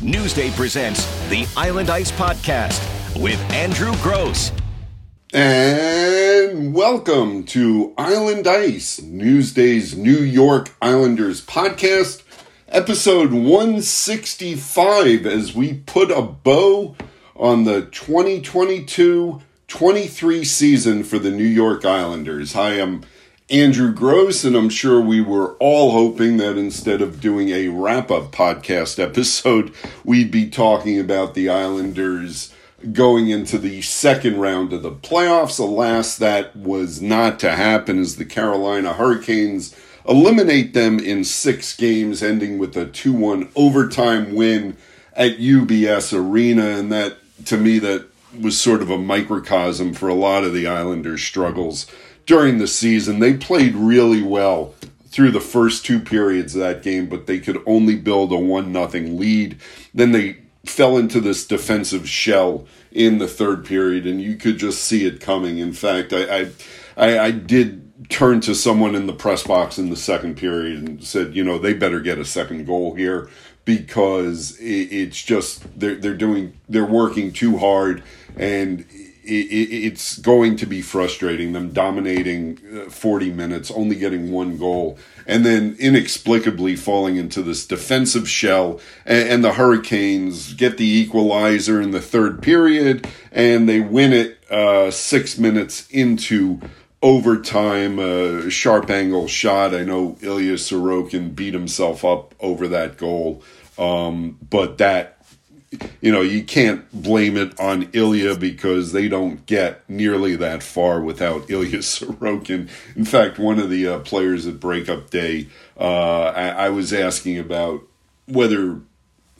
Newsday presents the Island Ice Podcast with Andrew Gross. And welcome to Island Ice, Newsday's New York Islanders podcast, episode 165, as we put a bow on the 2022 23 season for the New York Islanders. I am Andrew Gross, and I'm sure we were all hoping that instead of doing a wrap up podcast episode, we'd be talking about the Islanders going into the second round of the playoffs. Alas, that was not to happen as the Carolina Hurricanes eliminate them in six games, ending with a 2 1 overtime win at UBS Arena. And that, to me, that was sort of a microcosm for a lot of the Islanders' struggles during the season. They played really well through the first two periods of that game, but they could only build a one nothing lead. Then they fell into this defensive shell in the third period, and you could just see it coming. In fact, I I, I, I did turn to someone in the press box in the second period and said, you know, they better get a second goal here because it's just they're they're doing they're working too hard and it's going to be frustrating them dominating uh, 40 minutes only getting one goal and then inexplicably falling into this defensive shell and, the hurricanes get the equalizer in the third period and they win it uh, six minutes into overtime uh, sharp angle shot. I know ilya sorokin beat himself up over that goal um, but that you know, you can't blame it on Ilya because they don't get nearly that far without Ilya Sorokin. In fact, one of the uh, players at Breakup Day, uh, I, I, was asking about whether,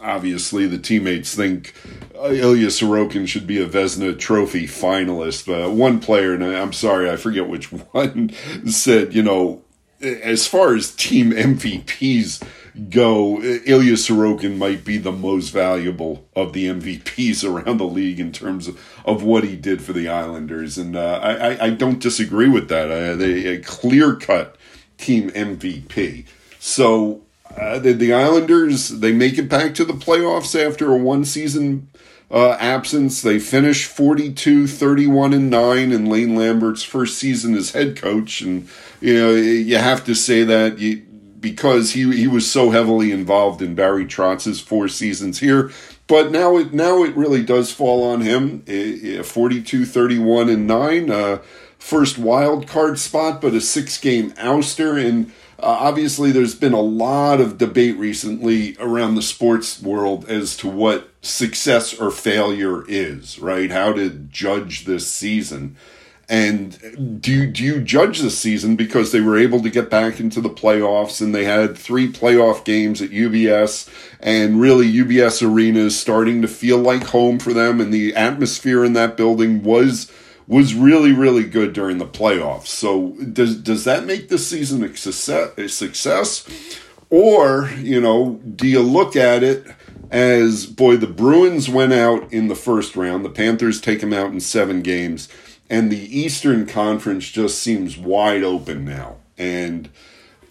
obviously, the teammates think uh, Ilya Sorokin should be a Vezina Trophy finalist. Uh, one player, and I'm sorry, I forget which one, said, you know, as far as team MVPs go, Ilya Sorokin might be the most valuable of the MVPs around the league in terms of, of what he did for the Islanders. And uh, I, I, don't disagree with that. Uh, they, a clear cut team MVP. So uh, the, the, Islanders, they make it back to the playoffs after a one season uh, absence. They finish 42, 31, and 9 in Lane Lambert's first season as head coach. And, you know, you have to say that you, because he he was so heavily involved in Barry Trotz's four seasons here. But now it now it really does fall on him. 42, 31, and 9. Uh, first wild card spot, but a six game ouster. And uh, obviously, there's been a lot of debate recently around the sports world as to what success or failure is, right? How to judge this season. And do you, do you judge the season because they were able to get back into the playoffs and they had three playoff games at UBS and really UBS Arena is starting to feel like home for them and the atmosphere in that building was was really really good during the playoffs. So does does that make this season a success, a success? Or, you know, do you look at it as boy the Bruins went out in the first round, the Panthers take them out in 7 games and the Eastern Conference just seems wide open now. And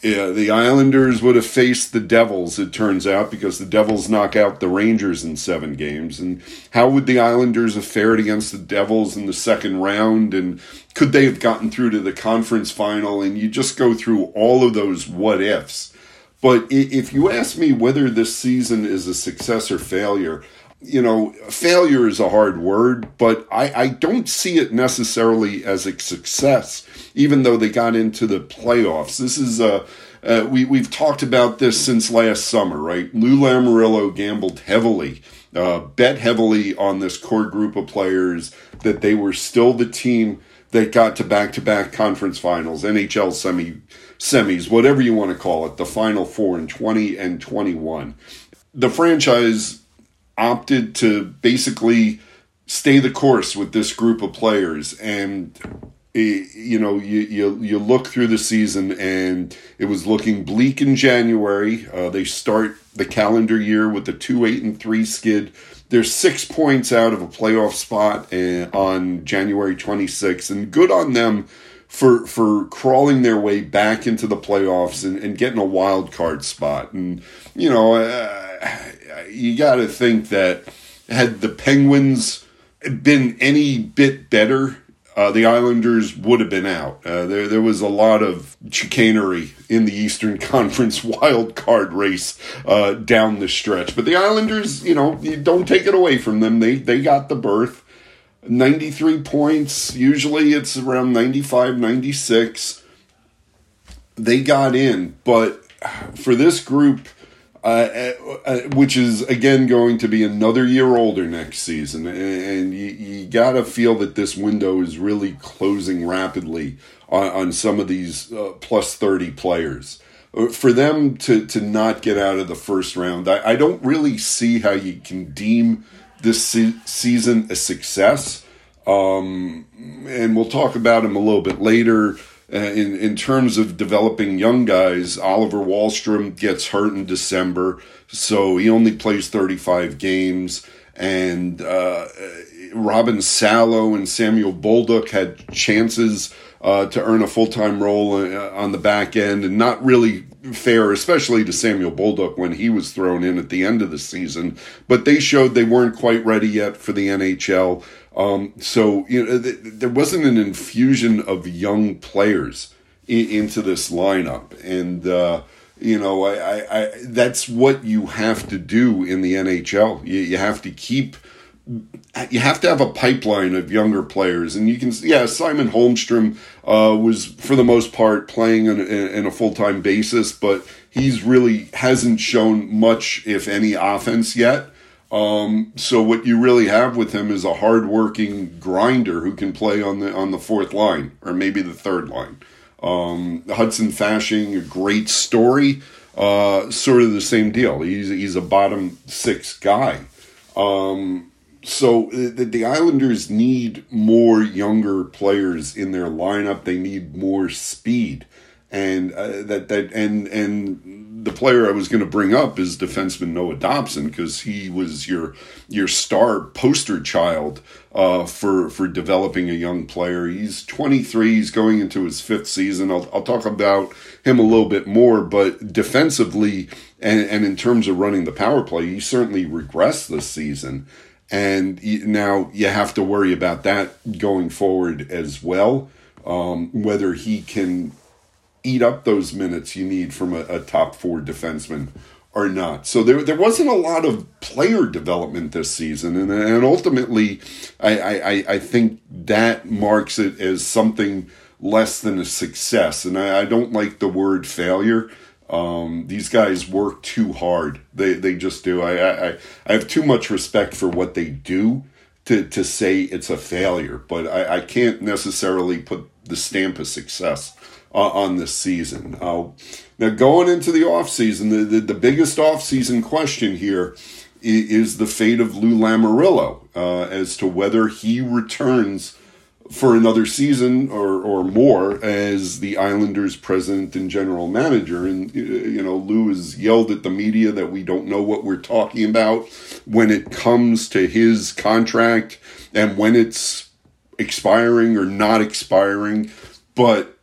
the Islanders would have faced the Devils, it turns out, because the Devils knock out the Rangers in seven games. And how would the Islanders have fared against the Devils in the second round? And could they have gotten through to the conference final? And you just go through all of those what ifs. But if you ask me whether this season is a success or failure, you know, failure is a hard word, but I, I don't see it necessarily as a success, even though they got into the playoffs. This is a. Uh, we, we've talked about this since last summer, right? Lou Lamoriello gambled heavily, uh, bet heavily on this core group of players that they were still the team that got to back to back conference finals, NHL semi semis, whatever you want to call it, the final four in 20 and 21. The franchise opted to basically stay the course with this group of players. And eh, you know you, you you look through the season and it was looking bleak in January. Uh, they start the calendar year with a 2 8 and 3 skid. They're 6 points out of a playoff spot uh, on January 26th and good on them for for crawling their way back into the playoffs and, and getting a wild card spot. And you know uh, you got to think that had the Penguins been any bit better, uh, the Islanders would have been out. Uh, there, there was a lot of chicanery in the Eastern Conference wild card race uh, down the stretch. But the Islanders, you know, you don't take it away from them. They they got the berth. 93 points. Usually it's around 95, 96. They got in, but for this group, uh, uh, uh, which is again going to be another year older next season, and you, you got to feel that this window is really closing rapidly on, on some of these uh, plus 30 players. Uh, for them to, to not get out of the first round, I, I don't really see how you can deem this se- season a success. Um, and we'll talk about him a little bit later. Uh, in in terms of developing young guys, Oliver Wahlstrom gets hurt in December, so he only plays 35 games. And uh, Robin Salo and Samuel Bolduc had chances uh, to earn a full time role uh, on the back end, and not really fair, especially to Samuel Bolduc when he was thrown in at the end of the season. But they showed they weren't quite ready yet for the NHL. Um, so you know, th- there wasn't an infusion of young players in- into this lineup, and uh, you know, I, I, I, that's what you have to do in the NHL. You, you have to keep. You have to have a pipeline of younger players, and you can. Yeah, Simon Holmstrom uh, was for the most part playing in, a full time basis, but he's really hasn't shown much, if any, offense yet. Um, so what you really have with him is a hardworking grinder who can play on the on the fourth line or maybe the third line. Um, Hudson Fasching, a great story, uh, sort of the same deal. He's he's a bottom six guy. Um, so the, the Islanders need more younger players in their lineup. They need more speed, and uh, that that and and the player I was going to bring up is defenseman Noah Dobson because he was your your star poster child uh, for for developing a young player. He's 23. He's going into his fifth season. I'll, I'll talk about him a little bit more, but defensively and, and in terms of running the power play, he certainly regressed this season. And now you have to worry about that going forward as well. Um, whether he can eat up those minutes you need from a, a, top four defenseman or not. So there there wasn't a lot of player development this season, and and ultimately, I I, I think that marks it as something less than a success. And I, I don't like the word failure. Um, these guys work too hard. They they just do. I, I I have too much respect for what they do to to say it's a failure, but I, I can't necessarily put the stamp of success uh, on this season. Uh, now, going into the offseason, the, the, the biggest offseason question here is, the fate of Lou Lamoriello uh, as to whether he returns for another season or, or more as the Islanders president and general manager. And, uh, you know, Lou has yelled at the media that we don't know what we're talking about when it comes to his contract and when it's expiring or not expiring. But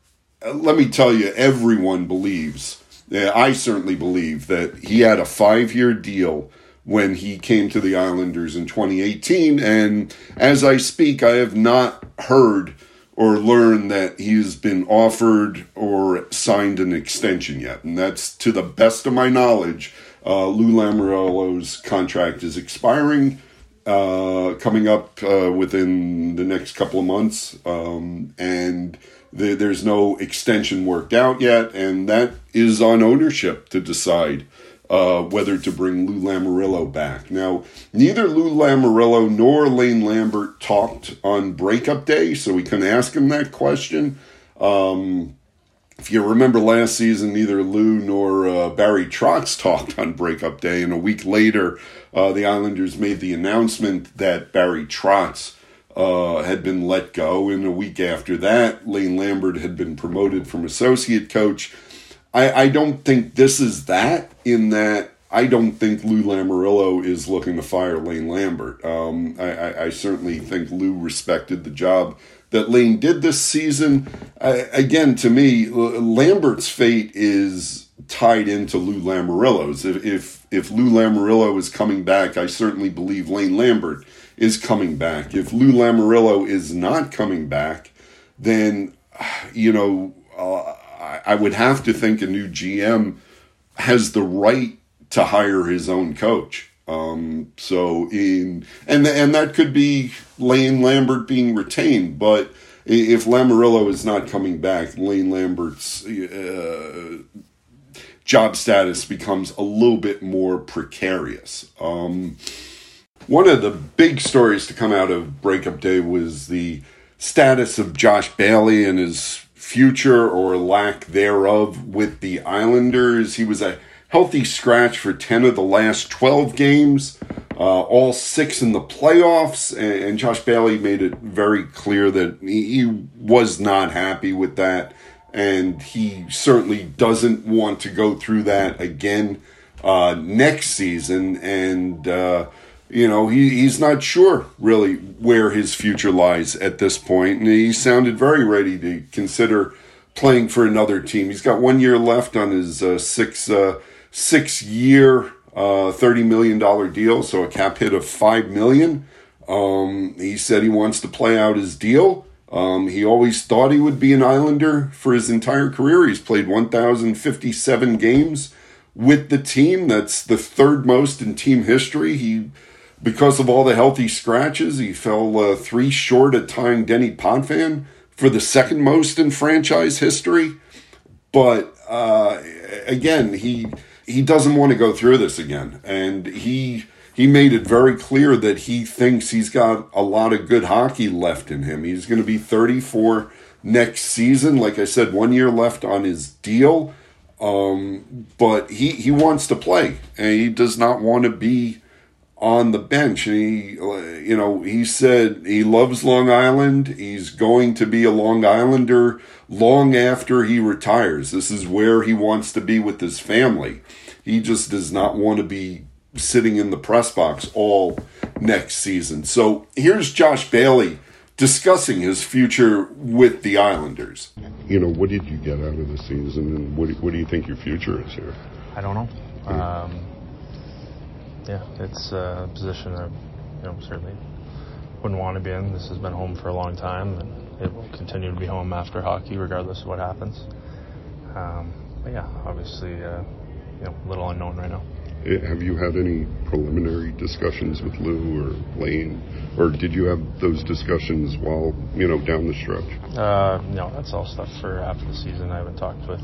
uh, let me tell you, everyone believes, uh, I certainly believe, that he had a five year deal when he came to the Islanders in 2018. And as I speak, I have not heard or learned that he's been offered or signed an extension yet. And that's to the best of my knowledge. Uh, Lou Lamoriello's contract is expiring, uh, coming up uh, within the next couple of months. Um, and the, there's no extension worked out yet, and that is on ownership to decide uh, whether to bring Lou Lamoriello back. Now, neither Lou Lamoriello nor Lane Lambert talked on breakup day, so we couldn't ask him that question. Um, if you remember last season, neither Lou nor uh, Barry Trotz talked on breakup day, and a week later, uh, the Islanders made the announcement that Barry Trotz uh, had been let go. And a week after that, Lane Lambert had been promoted from associate coach. I, I don't think this is that, in that I don't think Lou Lamoriello is looking to fire Lane Lambert. Um, I, I, I, certainly think Lou respected the job that Lane did this season. again, to me, Lambert's fate is tied into Lou Lamoriello's. If, if if Lou Lamoriello is coming back, I certainly believe Lane Lambert is coming back. If Lou Lamoriello is not coming back, then you know uh, I, would have to think a new GM has the right to hire his own coach. Um, so in and and that could be Lane Lambert being retained, but if Lamoriello is not coming back, Lane Lambert's uh, job status becomes a little bit more precarious. Um, one of the big stories to come out of breakup day was the status of Josh Bailey and his future or lack thereof with the Islanders. He was a healthy scratch for 10 of the last 12 games, uh, all six in the playoffs. And, and, Josh Bailey made it very clear that he, he, was not happy with that. And he certainly doesn't want to go through that again uh, next season. And, uh, you know, he, he's not sure really where his future lies at this point, and he sounded very ready to consider playing for another team. He's got one year left on his uh, six uh, six year uh, thirty million dollar deal, so a cap hit of five million. Um, he said he wants to play out his deal. Um, he always thought he would be an Islander for his entire career. He's played 1,057 games with the team. That's the third most in team history. He because of all the healthy scratches, he fell uh, three short of tying Denis Potvin for the second most in franchise history. But uh, again, he he doesn't want to go through this again, and he he made it very clear that he thinks he's got a lot of good hockey left in him. He's going to be 34 next season. Like I said, one year left on his deal. Um, but he, he wants to play and he does not want to be on the bench. And he, you know, he said he loves Long Island. He's going to be a Long Islander long after he retires. This is where he wants to be with his family. He just does not want to be sitting in the press box all next season. So here's Josh Bailey discussing his future with the Islanders. You know, what did you get out of the season, and what, what do you think your future is here? I don't know. Um, yeah, it's a position that you know certainly wouldn't want to be in. This has been home for a long time, and it will continue to be home after hockey, regardless of what happens. Um, but yeah, obviously, uh, you know, a little unknown right now. Eh, have you had any preliminary discussions with Lou or Lane, or did you have those discussions while you know down the stretch? Uh, no, that's all stuff for after the season. I haven't talked with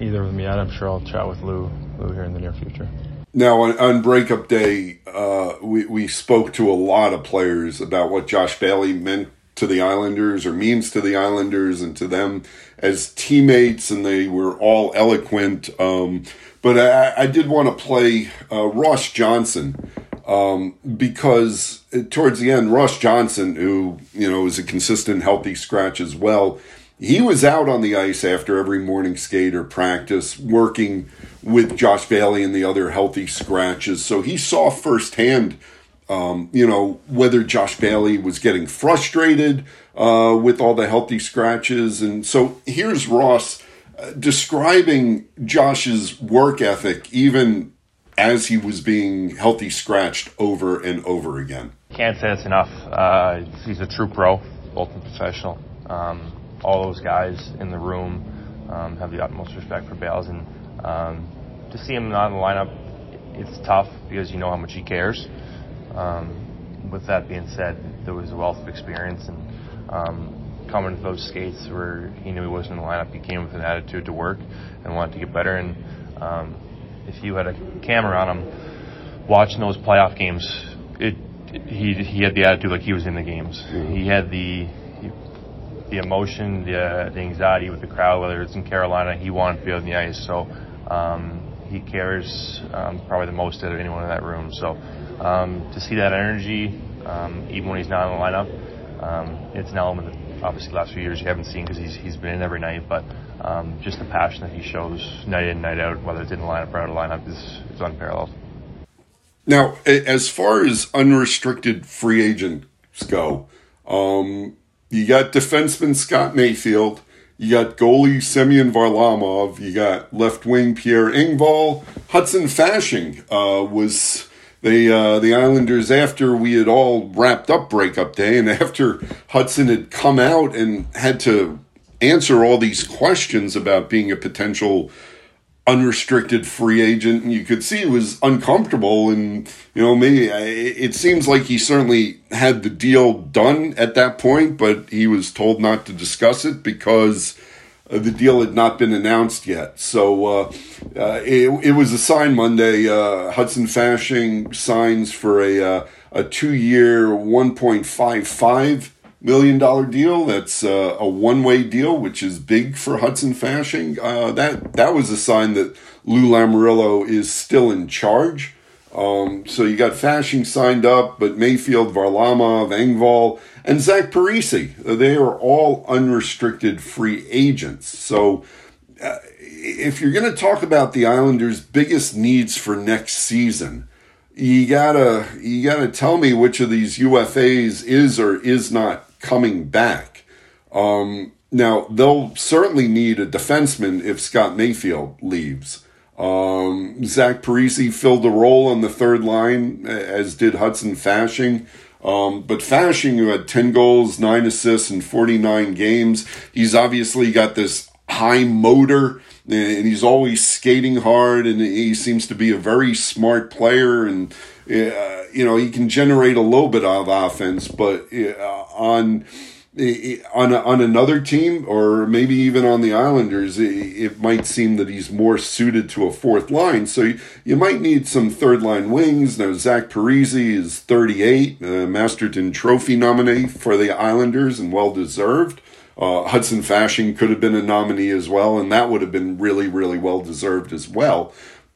either of them yet. I'm sure I'll chat with Lou Lou here in the near future. Now, on, on breakup day, uh, we, we spoke to a lot of players about what Josh Bailey meant to the Islanders or means to the Islanders and to them as teammates, and they were all eloquent. Um, but I, I, did want to play uh, Ross Johnson um, because towards the end, Ross Johnson, who you know is a consistent healthy scratch as well, he was out on the ice after every morning skate or practice, working with Josh Bailey and the other healthy scratches. So he saw firsthand, um, you know, whether Josh Bailey was getting frustrated uh, with all the healthy scratches. And so here's Ross uh, describing Josh's work ethic, even as he was being healthy scratched over and over again. Can't say it's enough. Uh, he's a true pro, ultimate professional. Um, all those guys in the room um, have the utmost respect for Bales, and um, to see him not in the lineup, it's tough because you know how much he cares. Um, with that being said, there was a wealth of experience and um, coming to those skates where he knew he wasn't in the lineup, he came with an attitude to work and wanted to get better. And um, if you had a camera on him watching those playoff games, it, it he he had the attitude like he was in the games. Mm-hmm. He had the the emotion, the, the anxiety with the crowd, whether it's in Carolina, he wanted to be on the ice. So um, he cares um, probably the most out of anyone in that room. So um, to see that energy, um, even when he's not in the lineup, um, it's an element that obviously the last few years you haven't seen because he's, he's been in every night. But um, just the passion that he shows night in, night out, whether it's in the lineup or out of the lineup, is, is unparalleled. Now, as far as unrestricted free agents go, um, you got defenseman Scott Mayfield. You got goalie Semyon Varlamov. You got left wing Pierre Engvall. Hudson Fasching uh, was they uh, the Islanders after we had all wrapped up breakup day and after Hudson had come out and had to answer all these questions about being a potential unrestricted free agent and you could see was uncomfortable. And you know maybe it seems like he certainly had the deal done at that point but he was told not to discuss it because uh, the deal had not been announced yet. So uh, uh, it, it was a sign monday uh, hudson fasching signs for a, uh, a two-year 1.55 million dollar deal. That's uh, a one way deal, which is big for Hudson Fasching. Uh, that that was a sign that Lou Lamoriello is still in charge. Um, so you got Fasching signed up, but Mayfield, Varlamov, Engvall, and Zach Parise, they are all unrestricted free agents. So uh, if you're going to talk about the Islanders' biggest needs for next season, you gotta you gotta tell me which of these UFAs is or is not coming back. Um, now, they'll certainly need a defenseman if Scott Mayfield leaves. Um, Zach Parise filled the role on the third line, as did Hudson Fasching. Um, but Fasching, who had 10 goals, 9 assists in 49 games, he's obviously got this high motor and he's always skating hard and he seems to be a very smart player and uh, you know he can generate a little bit of offense but uh, on on on another team or maybe even on the Islanders it, it, might seem that he's more suited to a fourth line. So you, you might need some third line wings. Now Zach Parise is 38 uh, Masterton Trophy nominee for the Islanders and well deserved. Uh, Hudson Fasching could have been a nominee as well, and that would have been really, really well deserved as well.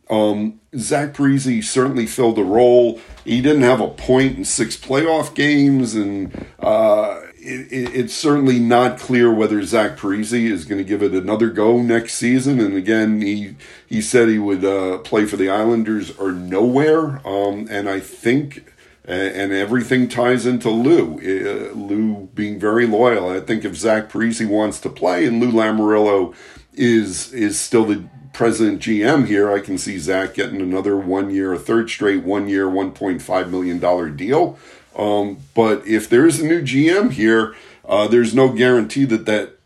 Um, Zach Parise certainly filled a role. He didn't have a point in six playoff games, and uh, it, it, it's certainly not clear whether Zach Parise is going to give it another go next season. And again, he he said he would uh, play for the Islanders or nowhere. Um, and I think and, everything ties into Lou. Uh, Lou being very loyal. I think if Zach Parise wants to play and Lou Lamoriello is is still the president GM here, I can see Zach getting another one year, a third straight one year, one point five million dollar deal. Um, but if there is a new GM here, uh, there's no guarantee that that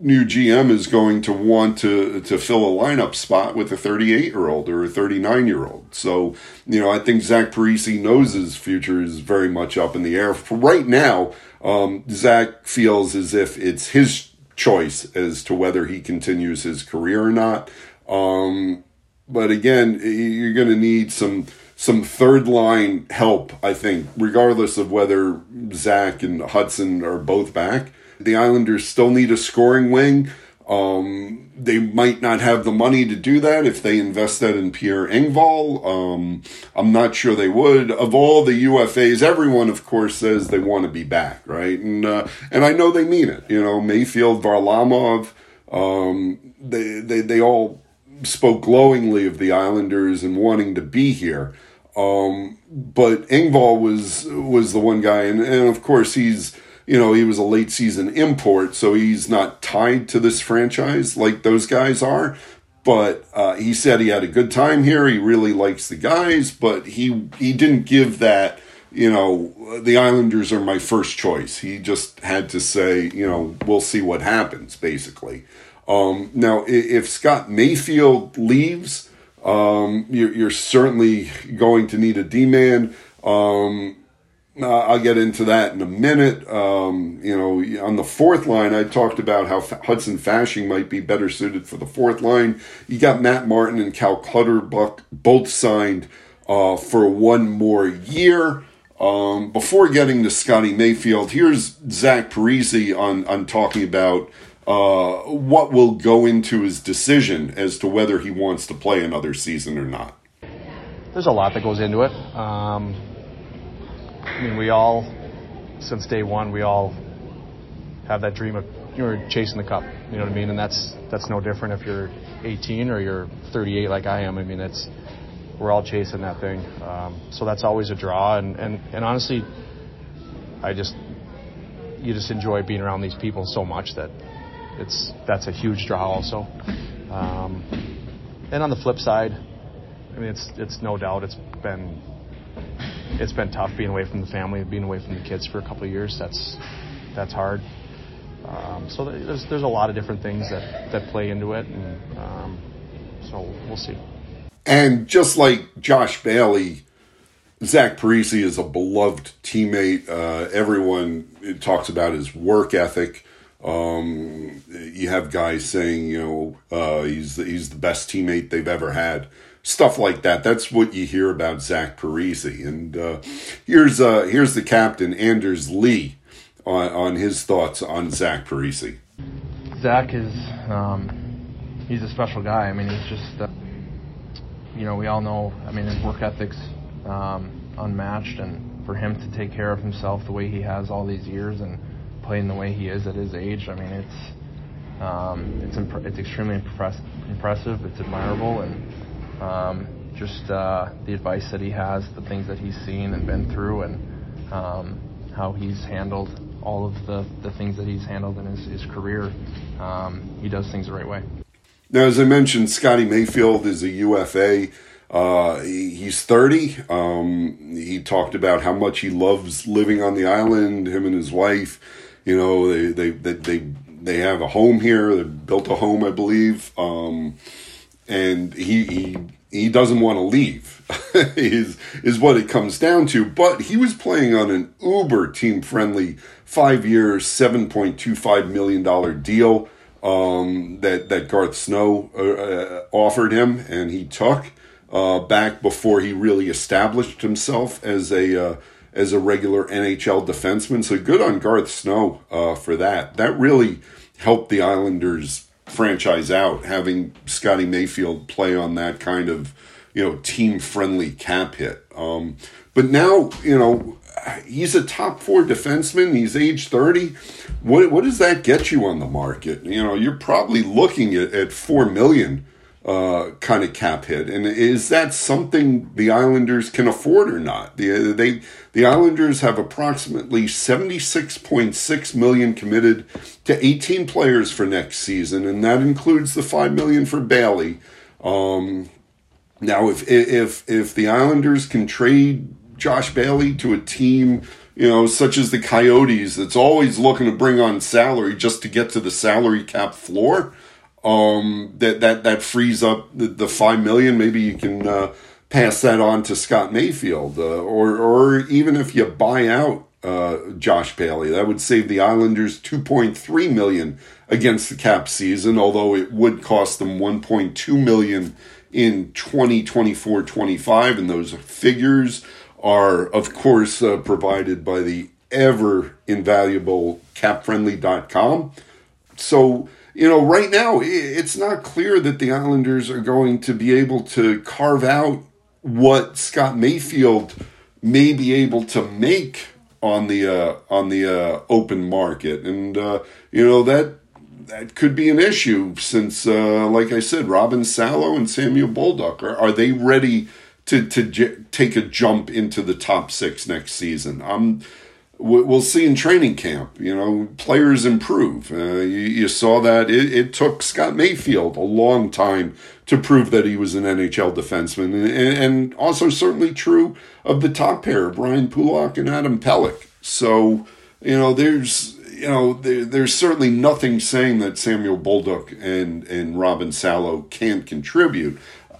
new GM is going to want to to fill a lineup spot with a 38 year old or a 39 year old. So, you know, I think Zach Parise knows his future is very much up in the air. For right now, um, Zach feels as if it's his choice as to whether he continues his career or not. Um, but again, you're going to need some some third line help, I think, regardless of whether Zach and Hudson are both back. The Islanders still need a scoring wing. Um, they might not have the money to do that if they invest that in Pierre Engvall. Um, I'm not sure they would. Of all the UFAs, everyone, of course, says they want to be back, right? And uh, and I know they mean it. You know, Mayfield, Varlamov, um, they they they all spoke glowingly of the Islanders and wanting to be here. Um, but Engvall was was the one guy, and, and of course he's you know, he was a late season import, so he's not tied to this franchise like those guys are. But uh, he said he had a good time here. He really likes the guys, but he he didn't give that. You know, the Islanders are my first choice. He just had to say, you know, we'll see what happens. Basically, um, now if Scott Mayfield leaves, um, you're, you're, certainly going to need a D man. Um, uh, I'll get into that in a minute. Um, you know, on the fourth line, I talked about how F- Hudson Fasching might be better suited for the fourth line. You got Matt Martin and Cal Clutterbuck both signed uh, for one more year. Um, before getting to Scotty Mayfield, here's Zach Parise on, on talking about uh, what will go into his decision as to whether he wants to play another season or not. There's a lot that goes into it. Um, I mean, we all, since day one, we all have that dream of you're chasing the cup. You know what I mean? And that's that's no different if you're 18 or you're 38 like I am. I mean, it's we're all chasing that thing. Um, so that's always a draw. And, and and honestly, I just you just enjoy being around these people so much that it's that's a huge draw also. Um, and on the flip side, I mean, it's it's no doubt it's been it's been tough being away from the family, being away from the kids for a couple of years. That's that's hard. Um, so there's there's a lot of different things that that play into it, and um, so we'll see. And just like Josh Bailey, Zach Parise is a beloved teammate. Uh, everyone talks about his work ethic. Um, you have guys saying, you know, uh, he's the, he's the best teammate they've ever had. Stuff like that. That's what you hear about Zach Parise. And uh, here's uh, here's the captain, Anders Lee, on, on his thoughts on Zach Parise. Zach is um, he's a special guy. I mean, he's just uh, you know we all know. I mean, his work ethic's um, unmatched, and for him to take care of himself the way he has all these years and playing the way he is at his age, I mean, it's um, it's imp- it's extremely impress- impressive. It's admirable, and um, just uh, the advice that he has, the things that he's seen and been through, and um, how he's handled all of the, the things that he's handled in his, his career. Um, he does things the right way. Now, as I mentioned, Scotty Mayfield is a UFA. Uh, he, he's 30. Um, he talked about how much he loves living on the island, him and his wife you know, they they they they, they have a home here. They built a home, I believe, um, and he he he doesn't want to leave. is is what it comes down to. But he was playing on an uber team friendly five year, seven point two five million dollar deal um, that that Garth Snow uh, uh, offered him, and he took uh, back before he really established himself as a uh, as a regular NHL defenseman. So good on Garth Snow uh, for that. That really helped the Islanders franchise out, having Scotty Mayfield play on that kind of you know team friendly cap hit. Um, but now you know he's a top four defenseman. He's age thirty. What what does that get you on the market? You know, you're probably looking at, at four million uh, kind of cap hit. And is that something the Islanders can afford or not? The, they, the Islanders have approximately 76.6 million committed to 18 players for next season, and that includes the 5 million for Bailey. Um, now, if, if, if the Islanders can trade Josh Bailey to a team, you know, such as the Coyotes, that's always looking to bring on salary just to get to the salary cap floor, um, that that that frees up the, the five million. Maybe you can uh, pass that on to Scott Mayfield, uh, or or even if you buy out uh, Josh Bailey, that would save the Islanders two point three million against the cap season. Although it would cost them one point two million in 2024-25 and those figures are of course uh, provided by the ever invaluable capfriendly.com so you know, right now it's not clear that the Islanders are going to be able to carve out what Scott Mayfield may be able to make on the uh, on the uh, open market, and uh, you know that that could be an issue since, uh, like I said, Robin Salo and Samuel Bolduc are, are they ready to to j- take a jump into the top six next season? I'm we'll see in training camp. You know, players improve. Uh, you, you, saw that it, it, took Scott Mayfield a long time to prove that he was an NHL defenseman, and, and also certainly true of the top pair, Ryan Pulock and Adam Pelech. So, you know, there's you know there, there's certainly nothing saying that Samuel Bolduc and and Robin Salo can't contribute.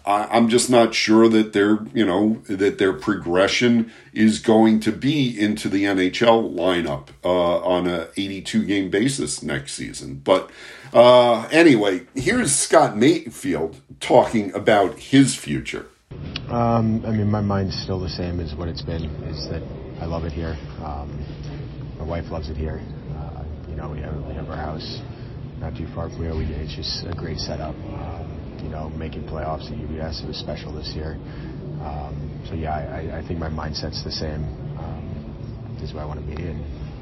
I, am just not sure that their you know that their progression is going to be into the NHL lineup uh, on a 82 game basis next season. But uh, anyway, here's Scott Mayfield talking about his future. Um, I mean, my mind's still the same as what it's been. Is that I love it here. Um, my wife loves it here. Uh, you know, we have we have our house not too far from here. We, it's just a great setup. Um, you know, making playoffs at UBS. It was special this year. Um, so yeah, I, I, think my mindset's the same. Um, this is where I want to be, and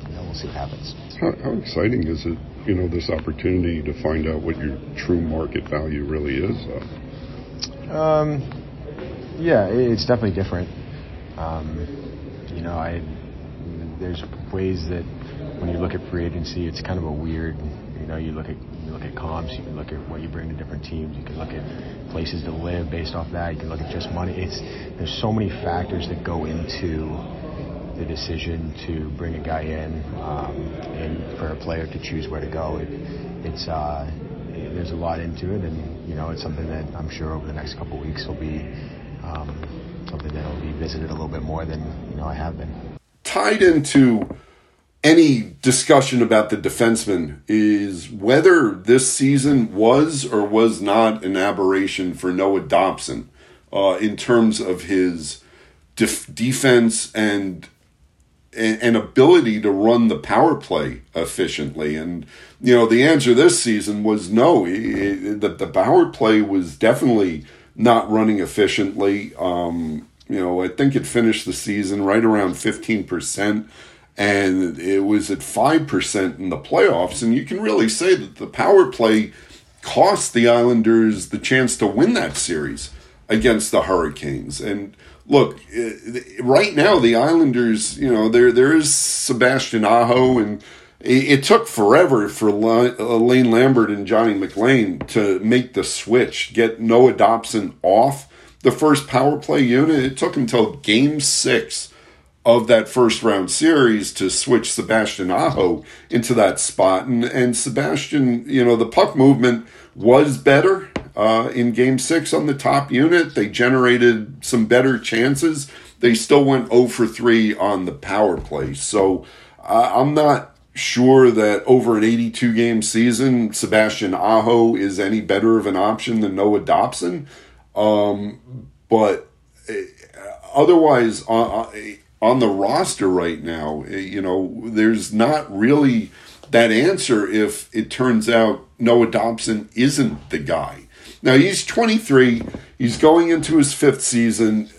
you know, we'll see what happens. How, how exciting is it? You know, this opportunity to find out what your true market value really is. Um, yeah, it's definitely different. Um, you know, I there's ways that when you look at free agency, it's kind of a weird You know, you look at look at comps, you can look at what you bring to different teams, you can look at places to live based off that. You can look at just money. It's there's so many factors that go into the decision to bring a guy in um, and for a player to choose where to go. It, it's uh, there's a lot into it, and you know it's something that I'm sure over the next couple of weeks will be um, something that will be visited a little bit more than you know I have been. Tied into any discussion about the defenseman is whether this season was or was not an aberration for Noah Dobson uh, in terms of his def- defense and and ability to run the power play efficiently. And, you know, the answer this season was no. That the power play was definitely not running efficiently. Um, you know, I think it finished the season right around 15%, and it was at 5% in the playoffs. And you can really say that the power play cost the Islanders the chance to win that series against the Hurricanes. And, look, eh, right now the Islanders, you know, there there is Sebastian Aho, and it, took forever for Lane Lambert and Johnny MacLean to make the switch, get Noah Dobson off the first power play unit. It took until Game Six of that first round series to switch Sebastian Aho into that spot, and and Sebastian, you know, the puck movement was better uh, in game six on the top unit. They generated some better chances. They still went 0 for 3 on the power play. So uh, I'm not sure that over an 82 game season, Sebastian Aho is any better of an option than Noah Dobson. Um, but uh, otherwise, on, on the roster right now, uh, you know, there's not really that answer if it turns out Noah Dobson isn't the guy. Now he's 23. He's going into his fifth season.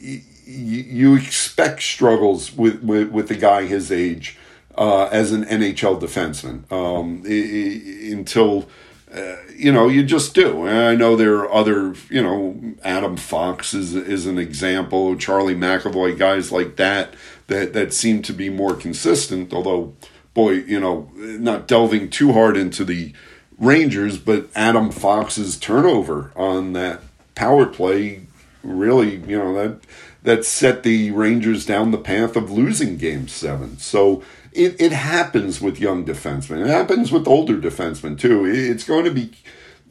You, you expect struggles with, with, with a guy his age uh, as an NHL defenseman um, until. Uh, you know, you just do. And I know there are other, you know, Adam Fox is is an example, Charlie McAvoy, guys like that that that seem to be more consistent. Although, boy, you know, not delving too hard into the Rangers, but Adam Fox's turnover on that power play really, you know, that that set the Rangers down the path of losing game seven. So it, it happens with young defensemen. It happens with older defensemen too. It's going to be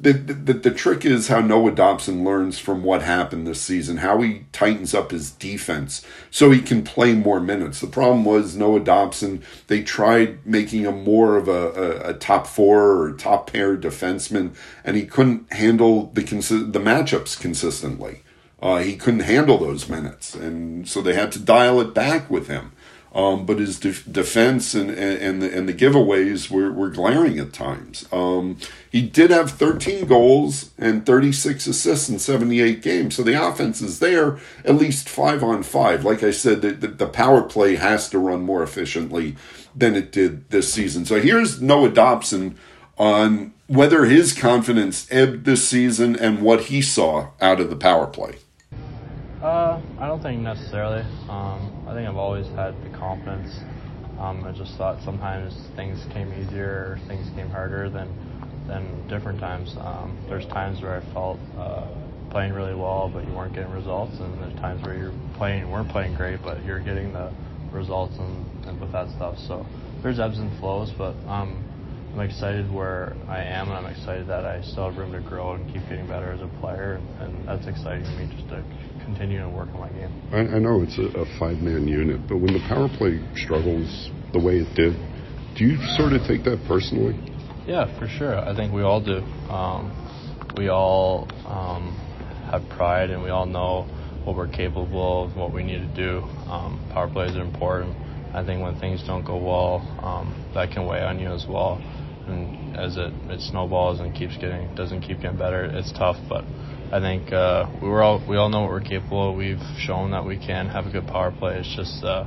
the, the, the trick is how Noah Dobson learns from what happened this season, how he tightens up his defense so he can play more minutes. The problem was Noah Dobson, they tried making him more of a, a, a top four or top pair defenseman, and he couldn't handle the, the matchups consistently. Uh, he couldn't handle those minutes, and so they had to dial it back with him. Um, but his de- defense and, and, the, and the giveaways were, were glaring at times. Um, he did have 13 goals and 36 assists in 78 games. So the offense is there, at least five on five. Like I said, the, the power play has to run more efficiently than it did this season. So here's Noah Dobson on whether his confidence ebbed this season and what he saw out of the power play. Uh, I don't think necessarily. Um, I think I've always had the confidence. Um, I just thought sometimes things came easier or things came harder than than different times. Um, there's times where I felt uh, playing really well, but you weren't getting results, and there's times where you're playing, weren't playing great, but you're getting the results and, and with that stuff. So there's ebbs and flows, but um, I'm excited where I am, and I'm excited that I still have room to grow and keep getting better as a player, and that's exciting to me just to continue to work on my game. I, I know it's a, a five man unit, but when the power play struggles the way it did, do you sort of take that personally? Yeah, for sure. I think we all do. Um, we all um, have pride and we all know what we're capable of, what we need to do. Um, power plays are important. I think when things don't go well, um, that can weigh on you as well. And as it, it snowballs and keeps getting doesn't keep getting better, it's tough. But I think uh, we were all we all know what we're capable. of. We've shown that we can have a good power play. It's just uh,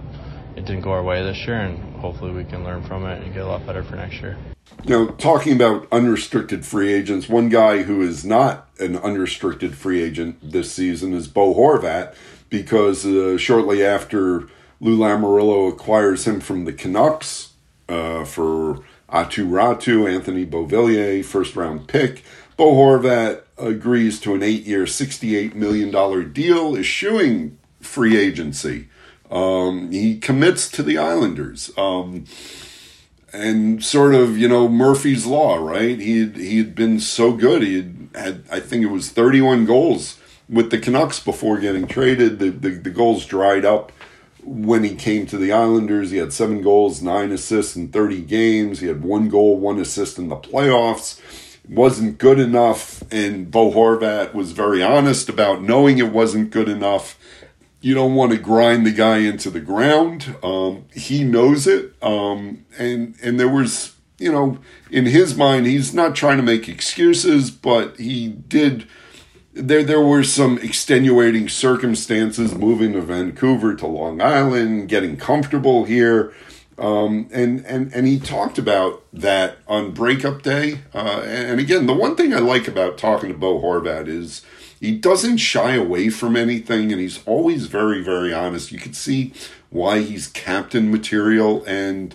it didn't go our way this year, and hopefully we can learn from it and get a lot better for next year. Know, talking about unrestricted free agents, one guy who is not an unrestricted free agent this season is Bo Horvat, because uh, shortly after Lou Lamoriello acquires him from the Canucks uh, for Aatu Räty, Anthony Beauvillier, first round pick. Bo Horvat agrees to an eight year, $68 million deal, eschewing free agency. Um, he commits to the Islanders. Um, and sort of, you know, Murphy's Law, right? He had, he had been so good. He had, had, I think it was 31 goals with the Canucks before getting traded. The, the, the goals dried up when he came to the Islanders. He had seven goals, nine assists in 30 games. He had one goal, one assist in the playoffs. Wasn't good enough, and Bo Horvat was very honest about knowing it wasn't good enough you don't want to grind the guy into the ground. Um, he knows it, um, and and there was, you know, in his mind, he's not trying to make excuses, but he did. There, there were some extenuating circumstances moving to Vancouver to Long Island, getting comfortable here, um, and and and he talked about that on breakup day. Uh, and again, the one thing I like about talking to Bo Horvat is he doesn't shy away from anything and he's always very very honest. You can see why he's captain material. And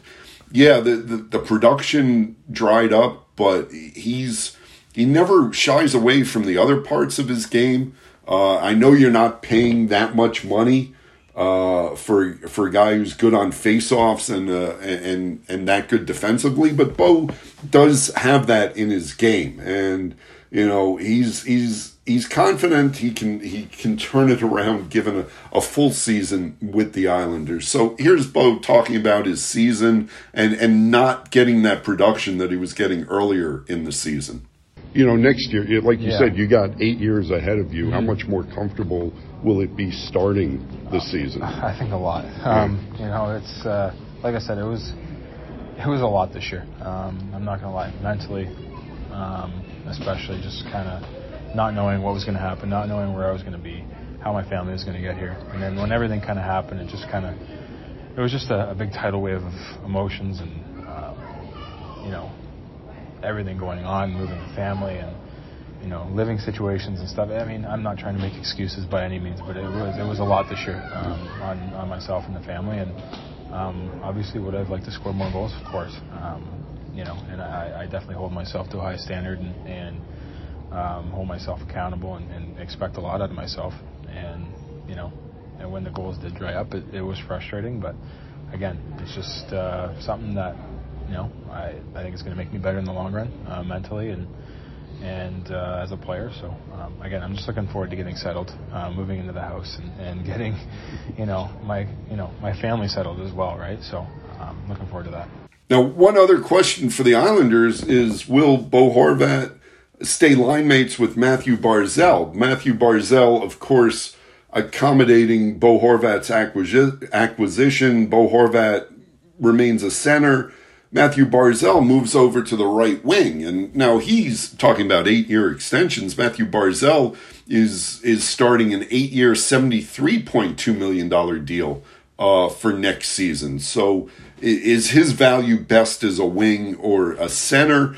yeah the, the, the production dried up but he's he never shies away from the other parts of his game. Uh, i know you're not paying that much money uh, for for a guy who's good on faceoffs and uh, and and that good defensively, but Bo does have that in his game, and you know he's he's he's confident he can he can turn it around given a, a full season with the Islanders. So here's Bo talking about his season and and not getting that production that he was getting earlier in the season. You know, next year, like you yeah. said, you got eight years ahead of you. How much more comfortable will it be starting the season? I think a lot. Um, you know, it's uh, like I said, it was it was a lot this year. Um, I'm not gonna lie, mentally, um, especially just kind of not knowing what was going to happen, not knowing where I was going to be, how my family was going to get here. And then when everything kind of happened, it just kind of, it was just a, a, big tidal wave of emotions and, um, you know, everything going on, moving the family and, you know, living situations and stuff. I mean, I'm not trying to make excuses by any means, but it was it was a lot this year um, on on myself and the family, and um, obviously would have liked to score more goals, of course. Um, you know, and I, I definitely hold myself to a high standard and, and um, hold myself accountable and, and, expect a lot out of myself. And you know, and when the goals did dry up, it, it was frustrating. But again, it's just uh, something that you know I, I think it's going to make me better in the long run, uh, mentally and and uh, as a player. So um, again, I'm just looking forward to getting settled, uh, moving into the house, and, and getting you know my you know my family settled as well, right? So I'm um, looking forward to that. Now, one other question for the Islanders is: Will Bo Horvat stay line mates with Matthew Barzal? Matthew Barzal, of course, accommodating Bo Horvat's acquisition. Bo Horvat remains a center. Matthew Barzal moves over to the right wing, and now he's talking about eight-year extensions. Matthew Barzal is is starting an eight-year, seventy-three point two million dollar deal uh, for next season. So, is his value best as a wing or a center?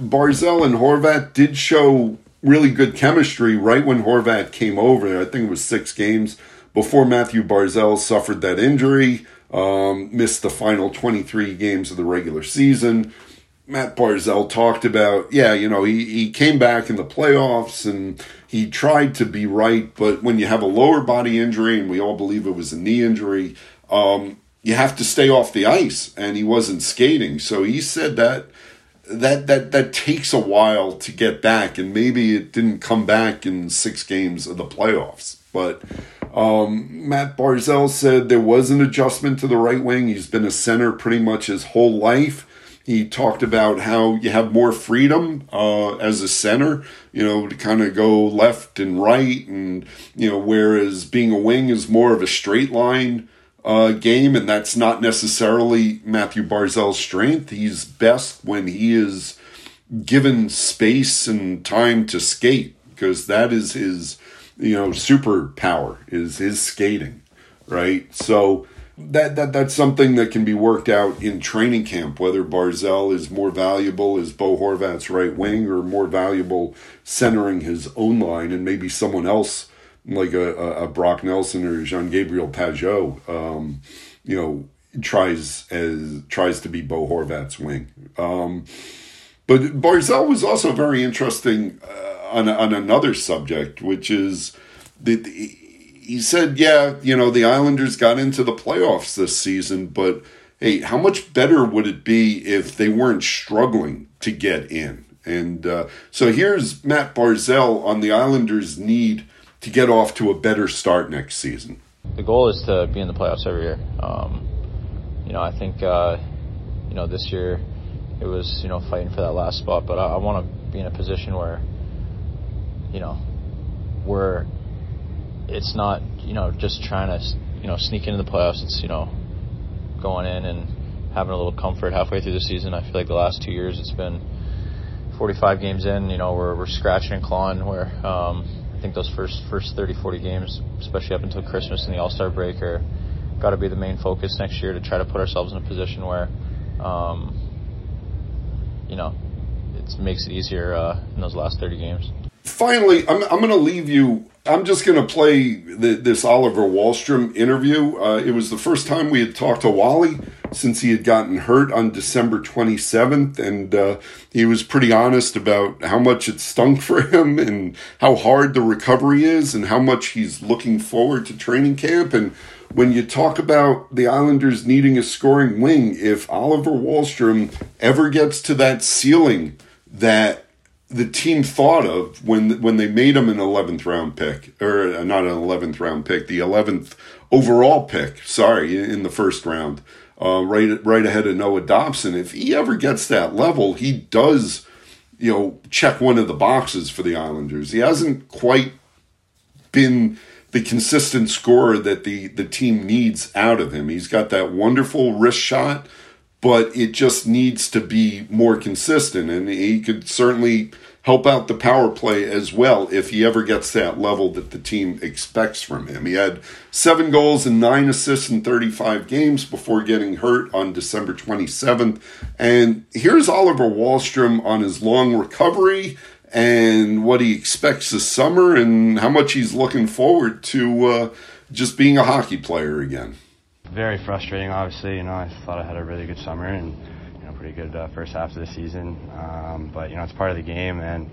Barzal and Horvat did show really good chemistry right when Horvat came over. I think it was six games before Matthew Barzal suffered that injury, um, missed the final 23 games of the regular season. Matt Barzal talked about, yeah, you know, he, he came back in the playoffs and he tried to be right, but when you have a lower body injury, and we all believe it was a knee injury, um, you have to stay off the ice, and he wasn't skating. So he said that that that that takes a while to get back, and maybe it didn't come back in six games of the playoffs. But um, Matt Barzal said there was an adjustment to the right wing. He's been a center pretty much his whole life. He talked about how you have more freedom uh, as a center, you know, to kind of go left and right, and you know, whereas being a wing is more of a straight line uh, game, and that's not necessarily Matthew Barzal's strength. He's best when he is given space and time to skate because that is his, you know, superpower is his skating, right? So that that that's something that can be worked out in training camp. Whether Barzal is more valuable as Bo Horvat's right wing, or more valuable centering his own line, and maybe someone else like a, a Brock Nelson or Jean Gabriel Pageau, um, you know, tries as tries to be Bo Horvat's wing. Um, but Barzal was also very interesting uh, on on another subject, which is that he said, "Yeah, you know, the Islanders got into the playoffs this season, but hey, how much better would it be if they weren't struggling to get in?" And uh, so here's Matt Barzal on the Islanders' need to get off to a better start next season. The goal is to be in the playoffs every year. Um, you know, I think uh, you know this year it was you know fighting for that last spot, but I, I want to be in a position where you know where it's not you know just trying to you know sneak into the playoffs. It's you know going in and having a little comfort halfway through the season. I feel like the last two years it's been 45 games in. You know we're we're scratching and clawing. Where um, I think those first first 30 40 games, especially up until Christmas and the All Star break, are got to be the main focus next year to try to put ourselves in a position where. Um, you know, it makes it easier uh, in those last 30 games. Finally, I'm, I'm going to leave you. I'm just going to play the, this Oliver Wahlstrom interview. Uh, it was the first time we had talked to Wally since he had gotten hurt on December 27th, and uh, he was pretty honest about how much it stunk for him and how hard the recovery is and how much he's looking forward to training camp. And when you talk about the Islanders needing a scoring wing, if Oliver Wahlstrom ever gets to that ceiling that the team thought of when when they made him an 11th round pick, or uh, not an 11th round pick, the 11th overall pick, sorry, in the first round, uh, right right ahead of Noah Dobson. If he ever gets that level, he does, you know, check one of the boxes for the Islanders. He hasn't quite been the consistent scorer that the the team needs out of him. He's got that wonderful wrist shot, but it just needs to be more consistent and he could certainly help out the power play as well if he ever gets that level that the team expects from him. He had 7 goals and 9 assists in 35 games before getting hurt on December 27th. And here's Oliver Wahlstrom on his long recovery and what he expects this summer and how much he's looking forward to uh, just being a hockey player again. Very frustrating, obviously. You know, I thought I had a really good summer and you know pretty good uh, first half of the season. Um, but you know, it's part of the game, and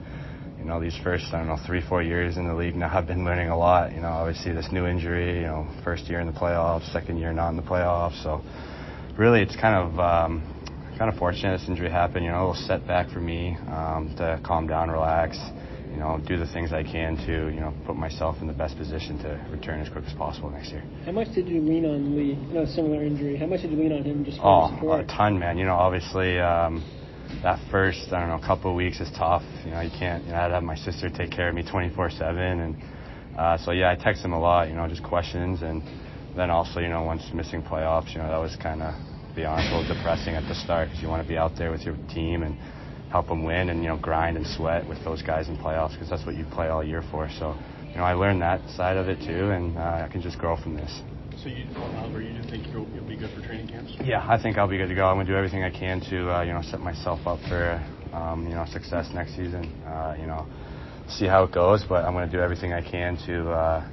you know these first I don't know three four years in the league now I've been learning a lot. You know, obviously this new injury. You know, first year in the playoffs, second year not in the playoffs. So really, it's kind of um, kind of fortunate this injury happened. You know, a little setback for me um, to calm down, relax. You know, do the things I can to you know put myself in the best position to return as quick as possible next year. How much did you lean on Lee? You know, similar injury. How much did you lean on him just for oh, support? a ton, man. You know, obviously. Um, that first, I don't know, couple of weeks is tough. You know, you can't. You know, I had to have my sister take care of me 24/7, and uh, so yeah, I text him a lot. You know, just questions, and then also, you know, once missing playoffs, you know, that was kind of be honest, a little depressing at the start because you want to be out there with your team and help them win and you know grind and sweat with those guys in playoffs because that's what you play all year for. So you know I learned that side of it too, and uh, I can just grow from this. So you, Albert, you just think you'll, you'll, be good for training camps? Yeah, I think I'll be good to go. I'm gonna do everything I can to uh, you know set myself up for um, you know success next season. Uh, you know, see how it goes, but I'm gonna do everything I can to uh,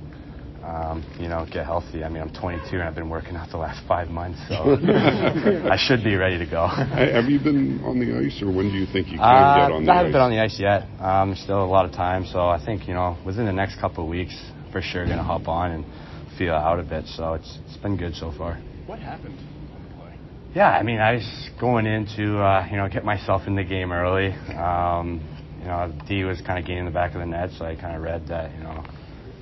um, you know, get healthy. I mean, I'm 22 and I've been working out the last five months, so I should be ready to go. Have you been on the ice, or when do you think you can uh, get on the ice? I haven't been on the ice yet. Um, there's still a lot of time, so I think you know, within the next couple of weeks, for sure, gonna hop on and feel out a bit. So it's it's been good so far. What happened? Yeah, I mean, I was going in to uh, you know get myself in the game early. Um, you know, D was kind of gaining the back of the net, so I kind of read that you know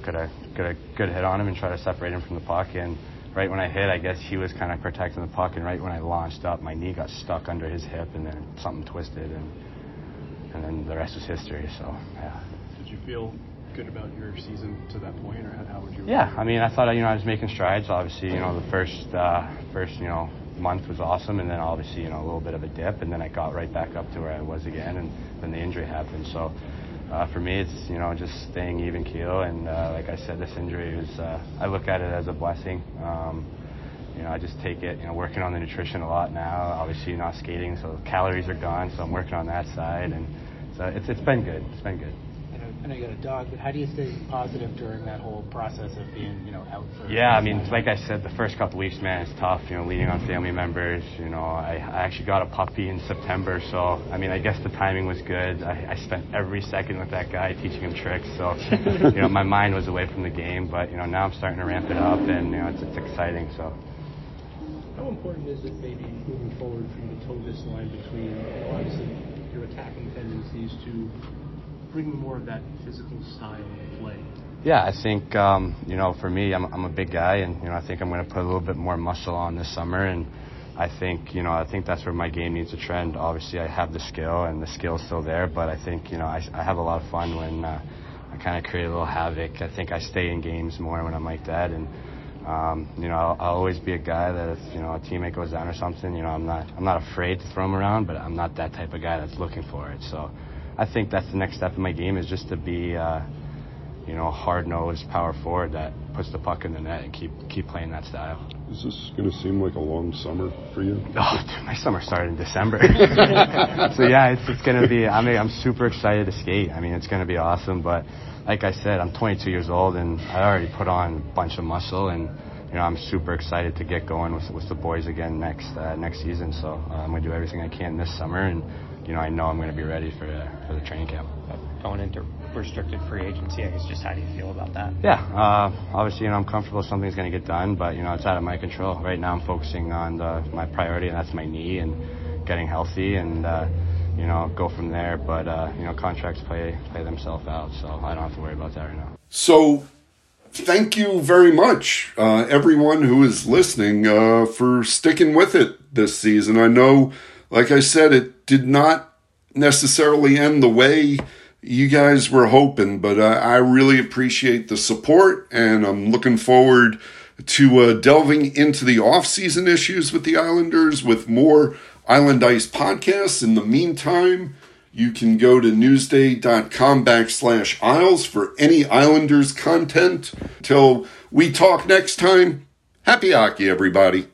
could have get a good hit on him and try to separate him from the puck. And right when I hit, I guess he was kind of protecting the puck. And right when I launched up, my knee got stuck under his hip, and then something twisted, and and then the rest was history. So yeah. Did you feel good about your season to that point, or how would you? Yeah, I mean, I thought you know I was making strides. Obviously, you know the first uh, first you know month was awesome, and then obviously you know a little bit of a dip, and then I got right back up to where I was again, and then the injury happened. So uh, for me, it's you know just staying even keel, and uh, like I said, this injury is uh, I look at it as a blessing. Um, you know, I just take it. You know, working on the nutrition a lot now. Obviously, not skating, so calories are gone. So I'm working on that side, and so it's it's been good. It's been good. I know you got a dog, but how do you stay positive during that whole process of being, you know, out for? Yeah, I mean, like I said, the first couple weeks, man, it's tough. You know, leaning on family members. You know, I, I actually got a puppy in September, so I mean, I guess the timing was good. I, I spent every second with that guy teaching him tricks, so you know, my mind was away from the game. But you know, now I'm starting to ramp it up, and you know, it's, it's exciting. So. How important is it maybe moving forward for you to toe this line between obviously your attacking tendencies to bring more of that physical style of play? Yeah, I think um, you know for me, I'm, I'm a big guy, and you know I think I'm going to put a little bit more muscle on this summer, and I think you know I think that's where my game needs to trend. Obviously, I have the skill, and the skill's still there, but I think you know I, I have a lot of fun when uh, I kind of create a little havoc. I think I stay in games more when I'm like that, and um, you know I'll, I'll always be a guy that if you know a teammate goes down or something, you know I'm not I'm not afraid to throw him around, but I'm not that type of guy that's looking for it. So. I think that's the next step in my game is just to be, uh, you know, hard nosed power forward that puts the puck in the net and keep keep playing that style. Is this going to seem like a long summer for you? Oh, dude, my summer started in December. so yeah, it's, it's going to be. I mean, I'm super excited to skate. I mean, it's going to be awesome. But like I said, I'm 22 years old and I already put on a bunch of muscle and. You know, I'm super excited to get going with, with the boys again next uh, next season. So uh, I'm going to do everything I can this summer, and you know, I know I'm going to be ready for the, for the training camp. Going into restricted free agency, I guess just how do you feel about that? Yeah, uh, obviously, you know, I'm comfortable something's going to get done, but, you know, it's out of my control. Right now I'm focusing on the, my priority, and that's my knee and getting healthy and, uh, you know, go from there. But, uh, you know, contracts play, play themselves out, so I don't have to worry about that right now. So, thank you very much, uh, everyone who is listening, uh, for sticking with it this season. I know, like I said, did not necessarily end the way you guys were hoping, but uh, I really appreciate the support, and I'm looking forward to uh, delving into the off-season issues with the Islanders with more Island Ice podcasts. In the meantime, you can go to newsday.com backslash Isles for any Islanders content. Till we talk next time, happy hockey, everybody.